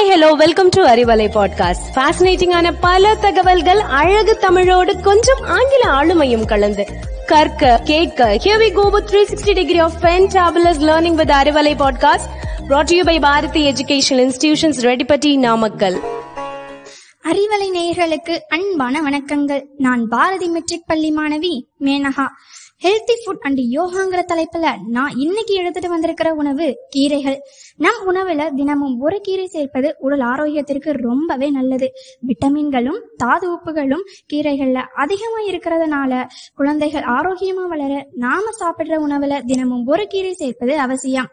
Hi hello welcome to Arivalai podcast ஃபேசினேட்டிங்கான பல தகவல்கள் அழகு தமிழோடு கொஞ்சம் ஆங்கில ஆளுமையும் கலந்து. கற்க கேட்க here we go with 360 degree of fantabulous learning with Arivalai podcast brought to you by Bharathi educational institutions Reddipatti Namakkal Arivalai நேயர்களுக்கு அன்பான வணக்கங்கள். நான் பாரதி மெட்ரிக் பள்ளி மாணவி மேனகா. ஹெல்தி ஃபுட் அண்ட் யோகாங்கிற தலைப்புல நான் இன்னைக்கு எடுத்துட்டு வந்திருக்கிற உணவு கீரைகள். நம் உணவுல தினமும் ஒரு கீரை சேர்ப்பது உடல் ஆரோக்கியத்திற்கு ரொம்பவே நல்லது. விட்டமின்களும் தாது உப்புகளும் கீரைகள்ல அதிகமா இருக்கிறதுனால குழந்தைகள் ஆரோக்கியமா வளர நாம சாப்பிடுற உணவுல தினமும் ஒரு கீரை சேர்ப்பது அவசியம்.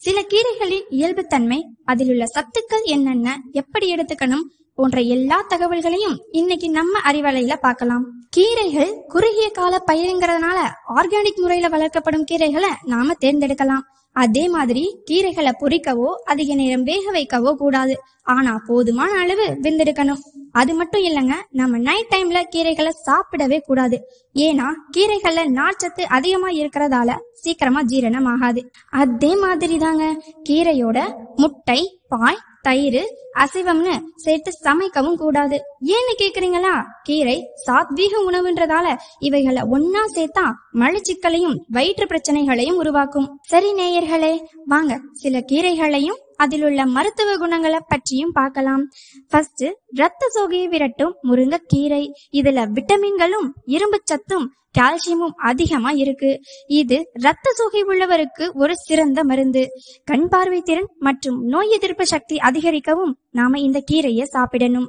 சில கீரைகளின் இயல்புத்தன்மை அதில் உள்ள சத்துக்கள் என்னென்ன எப்படி எடுத்துக்கணும் போன்ற எல்லா தகவல்களையும் இன்னைக்கு நம்ம அறிவலையில பார்க்கலாம். கீரைகள் குறுகிய கால பயிருங்கிறதுனால ஆர்கானிக் முறையில வளர்க்கப்படும் கீரைகளை நாம தேர்ந்தெடுக்கலாம். அதே மாதிரி கீரைகளை பொரிக்கவோ அதிக நேரம் வேக வைக்கவோ கூடாது. ஆனா போதுமான அளவு வெந்தெடுக்கணும். அது மட்டும் இல்லைங்க நம்ம நைட் டைம்ல கீரைகளை சாப்பிடவே கூடாது. ஏன்னா கீரைகள்ல நார்ச்சத்து அதிகமா இருக்கிறதால சீக்கிரமா ஜீரணம் ஆகாது. அதே மாதிரி தாங்க கீரையோட முட்டை பாய் தயிர் அசைவம்னு சேர்த்து சமைக்கவும் கூடாது. ஏன்னு கேக்குறீங்களா? கீரை சாத்வீக உணவுன்றதால இவைகளை ஒன்னா சேர்த்தா மலச்சிக்கலையும் வயிற்று பிரச்சனைகளையும் உருவாக்கும். சரி நேயர்களே வாங்க. சில கீரைகளையும் அதில் உள்ள மருத்துவ குணங்களை பற்றியும் பார்க்கலாம். ஃபர்ஸ்ட் ரத்த சோகையை விரட்டும் முருங்கைக்கீரை இதுல விட்டமின்களும் இரும்பு சத்தும் கால்சியமும் அதிகமா இருக்கு. இது ரத்த சோகை உள்ளவருக்கு ஒரு சிறந்த மருந்து. கண் பார்வை திறன் மற்றும் நோய் எதிர்ப்பு சக்தி அதிகரிக்கவும் நாம இந்த கீரையை சாப்பிடணும்.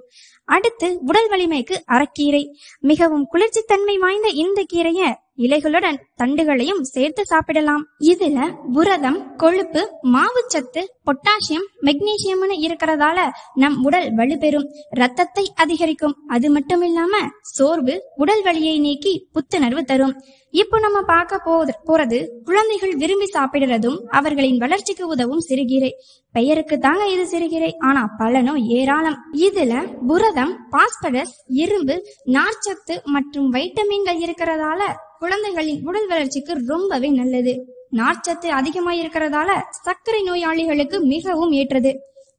அடுத்து உடல் வலிமைக்கு அறக்கீரை மிகவும் குளிர்ச்சி தன்மை வாய்ந்த இந்த கீரையை இலைகளுடன் தண்டுகளையும் சேர்த்து சாப்பிடலாம். இதுல புரதம் கொழுப்பு மாவுச்சத்து பொட்டாசியம் மெக்னீசியம்னு இருக்கிறதால நம் உடல் வலுப்பெறும். ரத்தத்தை அதிகரிக்கும். அது மட்டும் இல்லாம சோர்வு உடல் வலியை நீக்கி புத்துணர்வு தரும். இப்போ நம்ம பார்க்க போது போறது குழந்தைகள் விரும்பி சாப்பிடுறதும் அவர்களின் வளர்ச்சிக்கு உதவும் சிறுகீரை. பெயருக்கு தாங்க இது சிறுகீரை ஆனா பலனும் ஏராளம். இதுல புரதம் பாஸ்பரஸ் இரும்பு நார்ச்சத்து மற்றும் வைட்டமின்கள் இருக்கிறதால குழந்தைகளின் உடல் வளர்ச்சிக்கு ரொம்பவே நல்லது. நார்ச்சத்து அதிகமா இருக்கிறதால சர்க்கரை நோயாளிகளுக்கு மிகவும் ஏற்றது.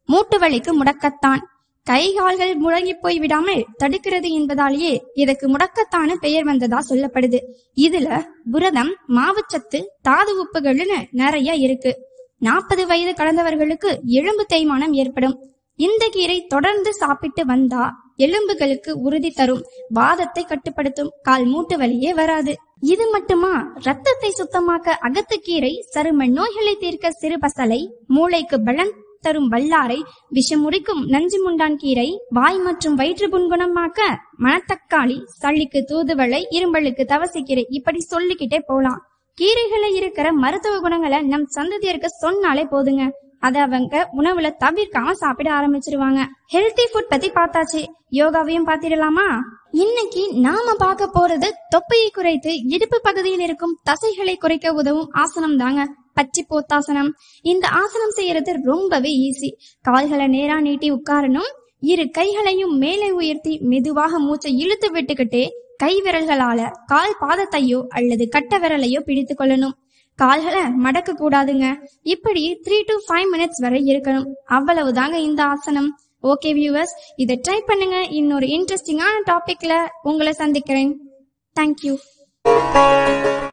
மூட்டு வலிக்கு முடக்கத்தான். கை கால்கள் முழங்கி போய் விடாமல் தடுக்கிறது என்பதாலேயே இதற்கு முடக்கத்தான பெயர் வந்ததா சொல்லப்படுது. இதுல புரதம் மாவுச்சத்து தாது உப்புகள்னு நிறைய இருக்கு. நாற்பது வயது கடந்தவர்களுக்கு எலும்பு தேய்மானம் ஏற்படும். இந்த கீரை தொடர்ந்து சாப்பிட்டு வந்தா எலும்புகளுக்கு உறுதி தரும் வாதத்தை கட்டுப்படுத்தும் கால் மூட்டு வலியே வராது. இது மட்டுமா? ரத்தத்தை சுத்தமாக்க அகத்துக்கீரை சரும நோய்களை தீர்க்க சிறு பசலை மூளைக்கு பலன் தரும் வல்லாரை விஷமுறிக்கும் நஞ்சு முண்டான் கீரை வாய் மற்றும் வயிற்று புண்குணமாக்க மணத்தக்காளி சளிக்கு தூதுவளை இரும்பலுக்கு தவசிக்கீரை இப்படி சொல்லிக்கிட்டே போலாம். கீரைகளை இருக்கிற மருத்துவ குணங்களை நம் சந்ததியருக்கு சொன்னாலே போதுங்க. அதை அவங்க உணவுல தவிர்க்காம சாப்பிட ஆரம்பிச்சிருவாங்க. ஹெல்த்தி ஃபுட் பத்தி பார்த்தாச்சு. யோகாவையும் பார்த்திடலாமா? இன்னைக்கு நாம பார்க்க போறது தொப்பையை குறைத்து இடுப்பு பகுதியில் இருக்கும் தசைகளை குறைக்க உதவும் ஆசனம் தாங்க பச்சை போத்தாசனம் இந்த ஆசனம் செய்யறது ரொம்பவே ஈஸி கால்களை நேரா நீட்டி உட்காரணும். இரு கைகளையும் மேலே உயர்த்தி மெதுவாக மூச்சை இழுத்து விட்டுக்கிட்டே கை விரல்களால கால் பாதத்தையோ அல்லது கட்ட விரலையோ பிடித்து கொள்ளணும். கால்களை மடக்க கூடாதுங்க. இப்படி த்ரீ டு ஃபைவ் மினிட்ஸ் வரை இருக்கணும். அவ்வளவுதாங்க இந்த ஆசனம். ஓகே வியூவர்ஸ் இதை ட்ரை பண்ணுங்க. இன்னொரு இன்ட்ரெஸ்டிங்கான டாபிக்ல உங்களை சந்திக்கிறேன். தேங்க்யூ